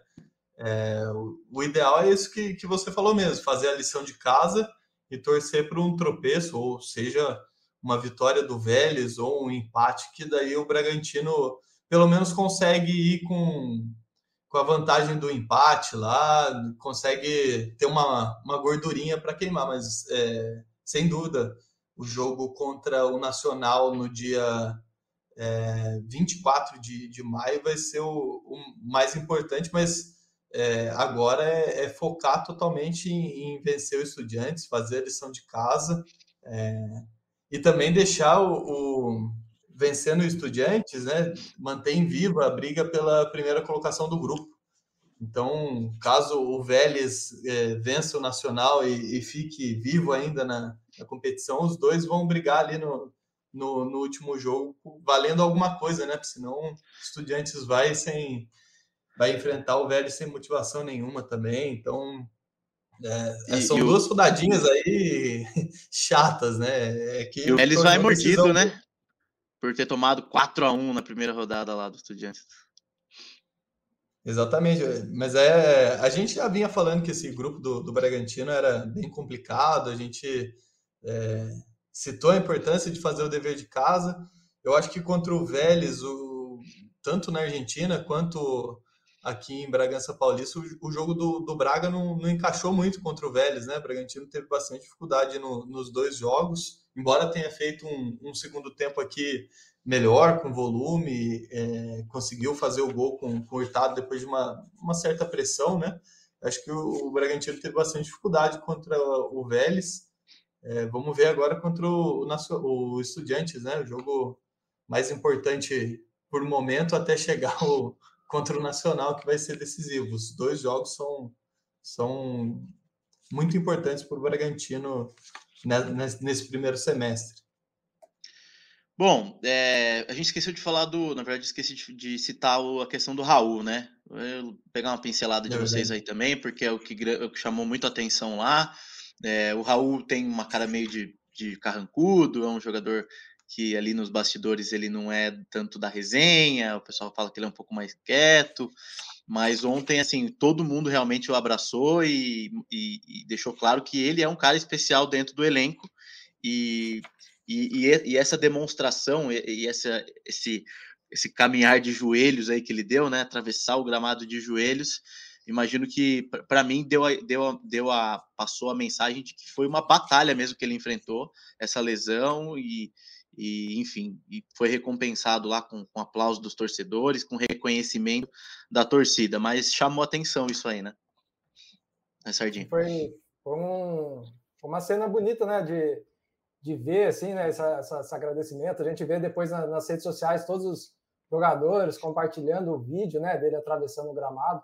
É, o, o, ideal é isso que, que você falou mesmo, fazer a lição de casa e torcer para um tropeço, ou seja, uma vitória do Vélez ou um empate, que daí o Bragantino pelo menos consegue ir com, com a vantagem do empate lá, consegue ter uma, uma gordurinha para queimar, mas é, sem dúvida o jogo contra o Nacional no dia é, 24 de, de maio vai ser o, o mais importante, mas é, agora é, é, focar totalmente em, em, vencer o Estudiantes, fazer a lição de casa. É, e também deixar o, o vencendo o Estudiantes, né, mantém viva a briga pela primeira colocação do grupo. Então, caso o Vélez é, vença o Nacional e, e, fique vivo ainda na, na, competição, os dois vão brigar ali no, no, no, último jogo, valendo alguma coisa, né? Porque senão o Estudiantes vai sem vai enfrentar o Vélez sem motivação nenhuma também. Então, é, e, são e duas o... rodadinhas aí chatas, né? É que o Vélez vai mordido, decisão... né? Por ter tomado 4 a 1 na primeira rodada lá do Estudiantes. Exatamente, mas é a gente já vinha falando que esse grupo do, do Bragantino era bem complicado, a gente é, citou a importância de fazer o dever de casa. Eu acho que contra o Vélez, o, tanto na Argentina quanto aqui em Bragança Paulista, o, jogo do, do Braga não, não, encaixou muito contra o Vélez, né? O Bragantino teve bastante dificuldade no, nos dois jogos, embora tenha feito um, um, segundo tempo aqui melhor, com volume, é, conseguiu fazer o gol com, com o Hurtado depois de uma, uma certa pressão, né? Acho que o, o Bragantino teve bastante dificuldade contra o Vélez. É, vamos ver agora contra o, o, o Estudiantes, né? O jogo mais importante por momento até chegar o, contra o Nacional, que vai ser decisivo. Os dois jogos são, são muito importantes para o Bragantino nesse primeiro semestre. Bom, é, a gente esqueceu de falar do. Na verdade, esqueci de, de citar o, a questão do Raul, né? Eu pegar uma pincelada de é vocês aí também, porque é o que, é o que chamou muito atenção lá. É, o Raul tem uma cara meio de, de carrancudo, é um jogador que ali nos bastidores ele não é tanto da resenha, o pessoal fala que ele é um pouco mais quieto, mas ontem, assim, todo mundo realmente o abraçou e, e, e deixou claro que ele é um cara especial dentro do elenco e, e, e essa demonstração e, essa, esse, esse caminhar de joelhos aí que ele deu, né, atravessar o gramado de joelhos, imagino que para mim deu a, deu, a, deu a passou a mensagem de que foi uma batalha mesmo que ele enfrentou essa lesão e, e enfim, e foi recompensado lá com, com aplauso dos torcedores, com reconhecimento da torcida, mas chamou atenção isso aí, né? É, Sardinha. Foi, foi um, uma cena bonita, né, de, de ver, assim, né, essa, essa, esse agradecimento, a gente vê depois na, nas redes sociais todos os jogadores compartilhando o vídeo, né, dele atravessando o gramado,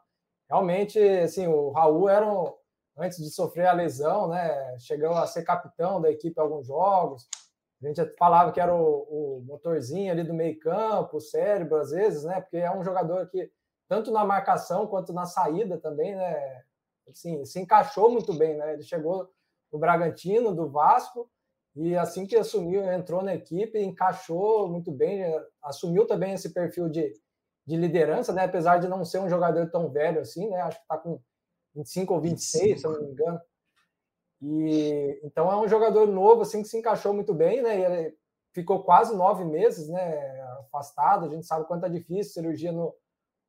realmente, assim, o Raul era um, antes de sofrer a lesão, né, chegou a ser capitão da equipe alguns jogos, a gente falava que era o, o motorzinho ali do meio campo, o cérebro, às vezes, né? Porque é um jogador que, tanto na marcação quanto na saída também, né? Assim, se encaixou muito bem, né? Ele chegou do Bragantino, do Vasco, e assim que assumiu, entrou na equipe, encaixou muito bem, assumiu também esse perfil de, de liderança, né? Apesar de não ser um jogador tão velho assim, né? Acho que está com 25 ou 26, 25. se eu não me engano. E então é um jogador novo assim que se encaixou muito bem, né? E ele ficou quase nove meses, né? Afastado. A gente sabe quanto é difícil cirurgia no,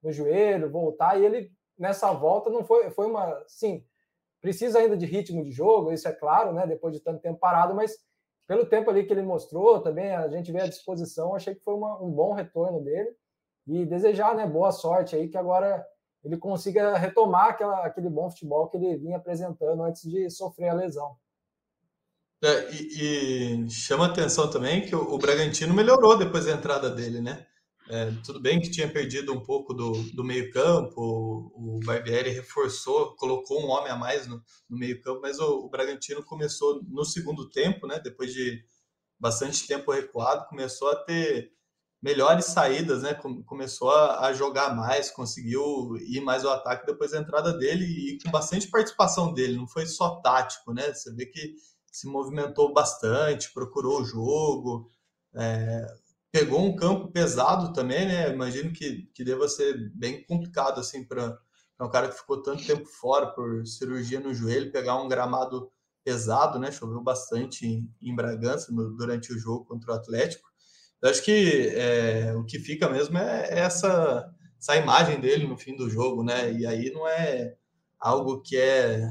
no joelho, voltar. E ele nessa volta não foi foi uma, sim, precisa ainda de ritmo de jogo, isso é claro, né? Depois de tanto tempo parado, mas pelo tempo ali que ele mostrou, também a gente vê à disposição. Achei que foi uma, um bom retorno dele e desejar, né? Boa sorte aí que agora ele consiga retomar aquela, aquele bom futebol que ele vinha apresentando antes de sofrer a lesão. É, e, e, chama atenção também que o, o, Bragantino melhorou depois da entrada dele, né? É, tudo bem que tinha perdido um pouco do, do meio-campo, o, o Barbieri reforçou, colocou um homem a mais no, no meio-campo, mas o, o, Bragantino começou no segundo tempo, né? Depois de bastante tempo recuado, começou a ter melhores saídas, né? Começou a, jogar mais, conseguiu ir mais ao ataque depois da entrada dele e com bastante participação dele, não foi só tático, né? Você vê que se movimentou bastante, procurou o jogo, é, pegou um campo pesado também, né? Imagino que, que deva ser bem complicado assim para um cara que ficou tanto tempo fora por cirurgia no joelho, pegar um gramado pesado, né? Choveu bastante em, em Bragança no, durante o jogo contra o Atlético. Eu acho que é, o que fica mesmo é essa, essa imagem dele no fim do jogo, né? E aí não é algo que é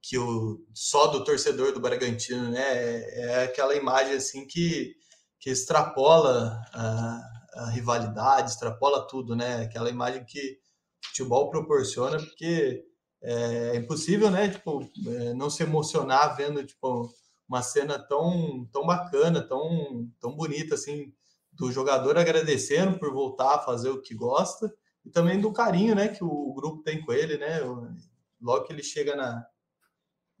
que o só do torcedor do Bragantino, né? É, é aquela imagem assim que, que extrapola a, a, rivalidade, extrapola tudo, né? Aquela imagem que o futebol proporciona, porque é, é impossível, né? Tipo, é, não se emocionar vendo tipo uma cena tão, tão bacana, tão, tão bonita, assim, do jogador agradecendo por voltar a fazer o que gosta e também do carinho, né, que o grupo tem com ele, né, logo que ele chega na,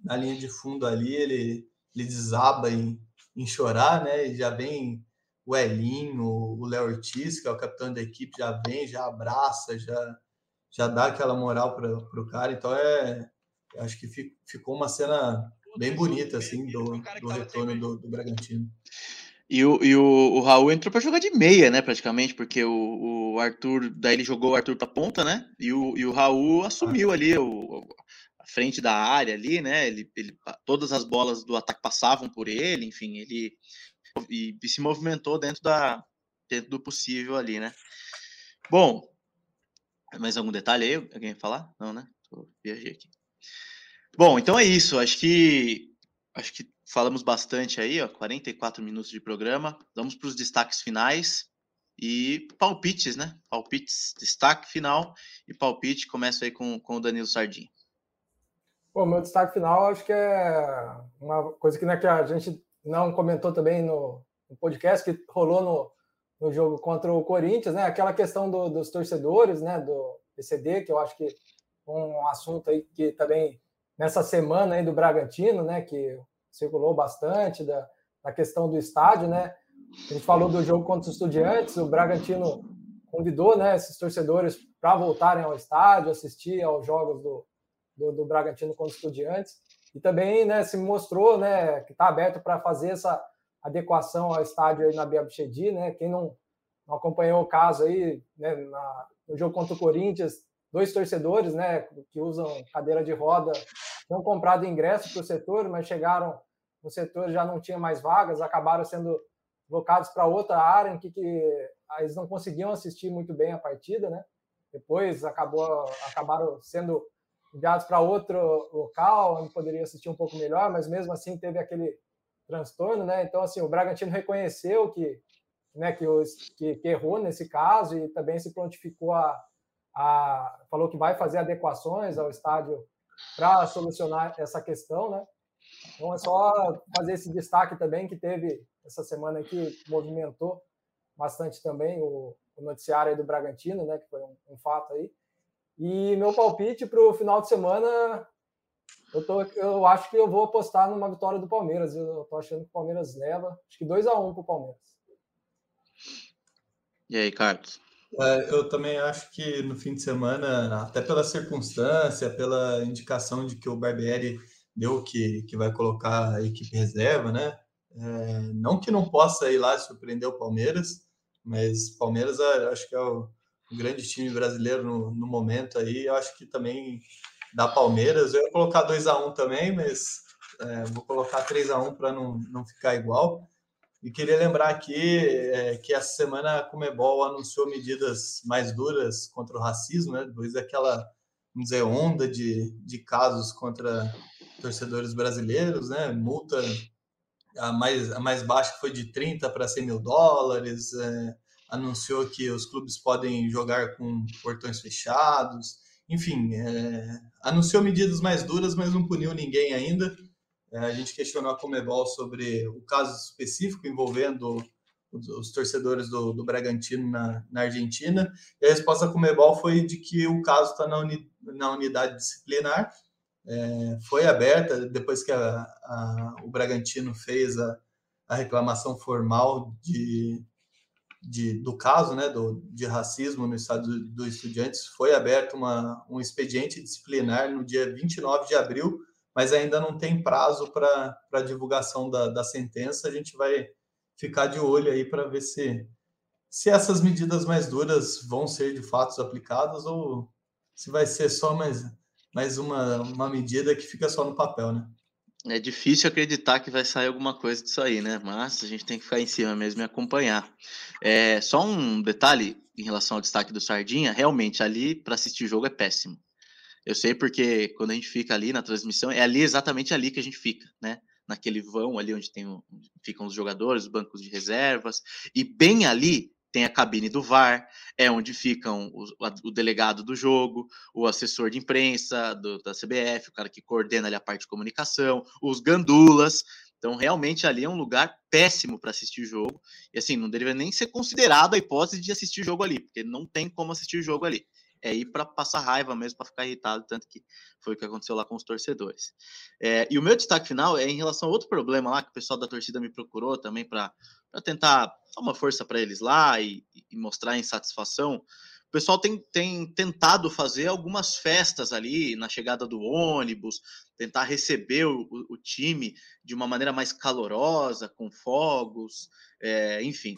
na linha de fundo ali, ele, ele desaba em, em chorar, né, e já vem o Elinho, o Léo Ortiz, que é o capitão da equipe, já vem, já abraça, já, já dá aquela moral para o cara, então é, acho que ficou uma cena bem bonita, assim, do, do retorno do, do Bragantino. E o, e o, o Raul entrou para jogar de meia, né, praticamente, porque o, o Arthur, daí ele jogou o Arthur pra ponta, né, e o, e o Raul assumiu ali o, a frente da área ali, né, ele, ele, todas as bolas do ataque passavam por ele, enfim, ele e, e se movimentou dentro, da, dentro do possível ali, né. Bom, mais algum detalhe aí? Alguém falar? Não, né? Tô, viajei aqui. Bom, então é isso. Acho que acho que falamos bastante aí, ó, 44 minutos de programa. Vamos para os destaques finais e palpites, né? Palpites, destaque final e palpite. Começa aí com, com o Danilo Sardinha. Bom, meu destaque final acho que é uma coisa que, né, que a gente não comentou também no, no podcast que rolou no, no jogo contra o Corinthians, né? Aquela questão do, dos torcedores, né? Do PCD, que eu acho que é um assunto aí que também nessa semana aí do Bragantino, né? Que circulou bastante da, da questão do estádio, né? A gente falou do jogo contra os Estudiantes, o Bragantino convidou, né? Esses torcedores para voltarem ao estádio, assistir aos jogos do, do, do Bragantino contra os Estudiantes e também, né? Se mostrou, né? Que está aberto para fazer essa adequação ao estádio aí na Biabchedi, né? Quem não, não, acompanhou o caso aí, né, na, no jogo contra o Corinthians, dois torcedores, né, que usam cadeira de roda, tinham comprado ingresso para o setor, mas chegaram no setor já não tinha mais vagas, acabaram sendo locados para outra área em que, que eles não conseguiam assistir muito bem a partida, né? Depois acabou, acabaram sendo enviados para outro local, onde poderia assistir um pouco melhor, mas mesmo assim teve aquele transtorno, né? Então, assim, o Bragantino reconheceu que, né, que, os, que, que errou nesse caso e também se prontificou a, a falou que vai fazer adequações ao estádio para solucionar essa questão, né? Então é só fazer esse destaque também que teve essa semana que movimentou bastante também o, o noticiário do Bragantino, né? Que foi um, um fato aí. E meu palpite para o final de semana eu, tô, eu acho que eu vou apostar numa vitória do Palmeiras. Eu tô achando que o Palmeiras leva. Acho que 2 a 1 um para o Palmeiras. E aí, Carlos? É, eu também acho que no fim de semana, até pela circunstância, pela indicação de que o Barbieri deu que, que vai colocar a equipe reserva, né? É, não que não possa ir lá surpreender o Palmeiras, mas Palmeiras é, acho que é o, o grande time brasileiro no, no momento aí. Acho que também da Palmeiras. Eu ia colocar 2 a 1 também, mas é, vou colocar 3 a 1 para não, não ficar igual. E queria lembrar aqui é, que essa semana a Comebol anunciou medidas mais duras contra o racismo, né? depois daquela, vamos dizer, onda de, de casos contra torcedores brasileiros, né? Multa a mais, a mais baixa foi de 30 para 100 mil dólares, é, anunciou que os clubes podem jogar com portões fechados, enfim, é, anunciou medidas mais duras, mas não puniu ninguém ainda. É, a gente questionou a Comebol sobre o caso específico envolvendo os, torcedores do, do Bragantino na, na, Argentina, e a resposta da Comebol foi de que o caso está na, uni, na unidade disciplinar, é, foi aberta depois que a, a, o Bragantino fez a, a reclamação formal de, de, do caso né, do, de racismo no estado do, do Estudiantes, foi aberto uma, um expediente disciplinar no dia 29 de abril, mas ainda não tem prazo para a divulgação da, da sentença. A gente vai ficar de olho aí para ver se, se essas medidas mais duras vão ser de fato aplicadas ou se vai ser só mais, mais uma, uma medida que fica só no papel, né? É difícil acreditar que vai sair alguma coisa disso aí, né? Mas a gente tem que ficar em cima mesmo e acompanhar. É, só um detalhe em relação ao destaque do Sardinha: realmente, ali para assistir o jogo é péssimo. Eu sei porque quando a gente fica ali na transmissão, é ali exatamente ali que a gente fica, né? Naquele vão ali onde tem, ficam os jogadores, os bancos de reservas, e bem ali tem a cabine do VAR, é onde ficam o, o delegado do jogo, o assessor de imprensa do, da CBF, o cara que coordena ali a parte de comunicação, os gandulas. Então, realmente ali é um lugar péssimo para assistir o jogo. E assim, não deveria nem ser considerado a hipótese de assistir jogo ali, porque não tem como assistir o jogo ali é ir para passar raiva mesmo, para ficar irritado, tanto que foi o que aconteceu lá com os torcedores. É, e o meu destaque final é em relação a outro problema lá que o pessoal da torcida me procurou também para tentar dar uma força para eles lá e, e, mostrar insatisfação. O pessoal tem, tem tentado fazer algumas festas ali na chegada do ônibus, tentar receber o, o, time de uma maneira mais calorosa, com fogos, é, enfim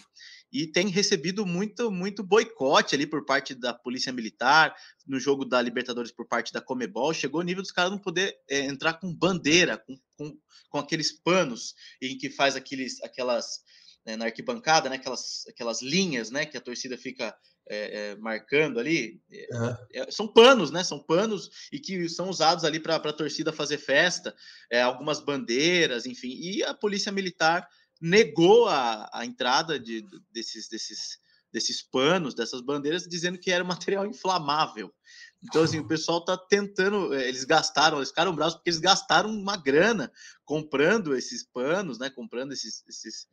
e tem recebido muito, muito boicote ali por parte da Polícia Militar, no jogo da Libertadores por parte da Comebol. Chegou o nível dos caras não poder é, entrar com bandeira, com, com, com, aqueles panos em que faz aqueles, aquelas né, na arquibancada, né, aquelas, aquelas linhas né, que a torcida fica é, é, marcando ali. Uhum. são panos, né? São panos e que são usados ali para a torcida fazer festa, algumas bandeiras, enfim. E a polícia militar negou a, a entrada de, desses, desses, desses panos, dessas bandeiras, dizendo que era material inflamável. Então, assim, o pessoal tá tentando. Eles gastaram, eles ficaram bravos porque eles gastaram uma grana comprando esses panos, né? Comprando esses, esses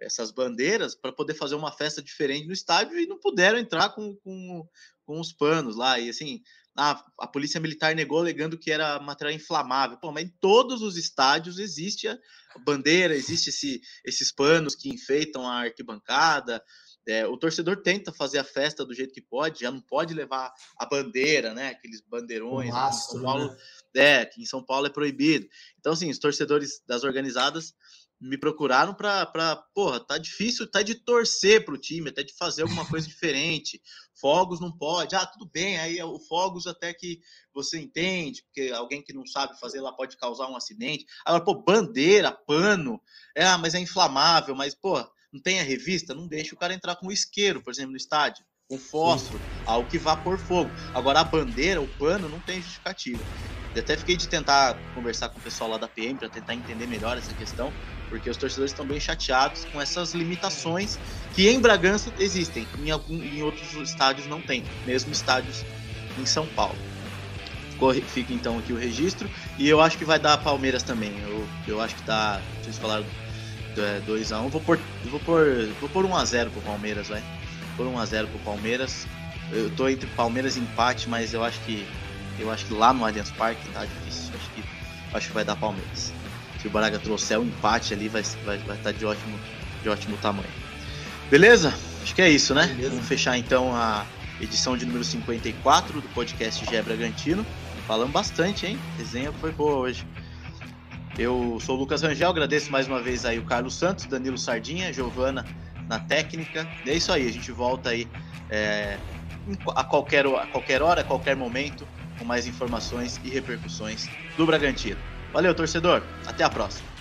essas bandeiras para poder fazer uma festa diferente no estádio e não puderam entrar com, com, com os panos lá. E assim, a, a polícia militar negou alegando que era material inflamável. Pô, mas em todos os estádios existe a bandeira, existe esse, esses panos que enfeitam a arquibancada. É, o torcedor tenta fazer a festa do jeito que pode, já não pode levar a bandeira, né? Aqueles bandeirões. Um mastro, São Paulo, né? É, que em São Paulo é proibido. Então, assim, os torcedores das organizadas me procuraram para, porra, tá difícil, tá de torcer pro time, até de fazer alguma coisa diferente. Fogos não pode. Ah, tudo bem, aí o fogos até que você entende, porque alguém que não sabe fazer lá pode causar um acidente. Agora, pô, bandeira, pano, é, ah, mas é inflamável, mas, pô, não tem a revista, não deixa o cara entrar com isqueiro, por exemplo, no estádio, com fósforo, Sim. algo que vá por fogo. Agora, a bandeira, o pano, não tem justificativa. Eu até fiquei de tentar conversar com o pessoal lá da PM para tentar entender melhor essa questão, porque os torcedores estão bem chateados com essas limitações que em Bragança existem, em, algum, em outros estádios não tem, mesmo estádios em São Paulo. Fica então aqui o registro, e eu acho que vai dar Palmeiras também. Eu, eu acho que dá. Vocês falaram 2x1, um, vou pôr, vou pôr, vou pôr 1x0 pro Palmeiras, vai. Vou pôr 1x0 pro Palmeiras. Eu tô entre Palmeiras e empate, mas eu acho que eu acho que lá no Allianz Parque tá difícil. Acho que, acho que vai dar Palmeiras. Se o Braga trouxer um empate ali, vai estar vai, vai tá de, ótimo, de ótimo tamanho. Beleza? Acho que é isso, né? Beleza. Vamos fechar então a edição de número 54 do podcast Gé Bragantino. Falamos bastante, hein? A resenha foi boa hoje. Eu sou o Lucas Rangel, agradeço mais uma vez aí o Carlos Santos, Danilo Sardinha, Giovana na técnica. É isso aí, a gente volta aí é, a, qualquer, a qualquer hora, a qualquer momento, com mais informações e repercussões do Bragantino. Valeu, torcedor. Até a próxima.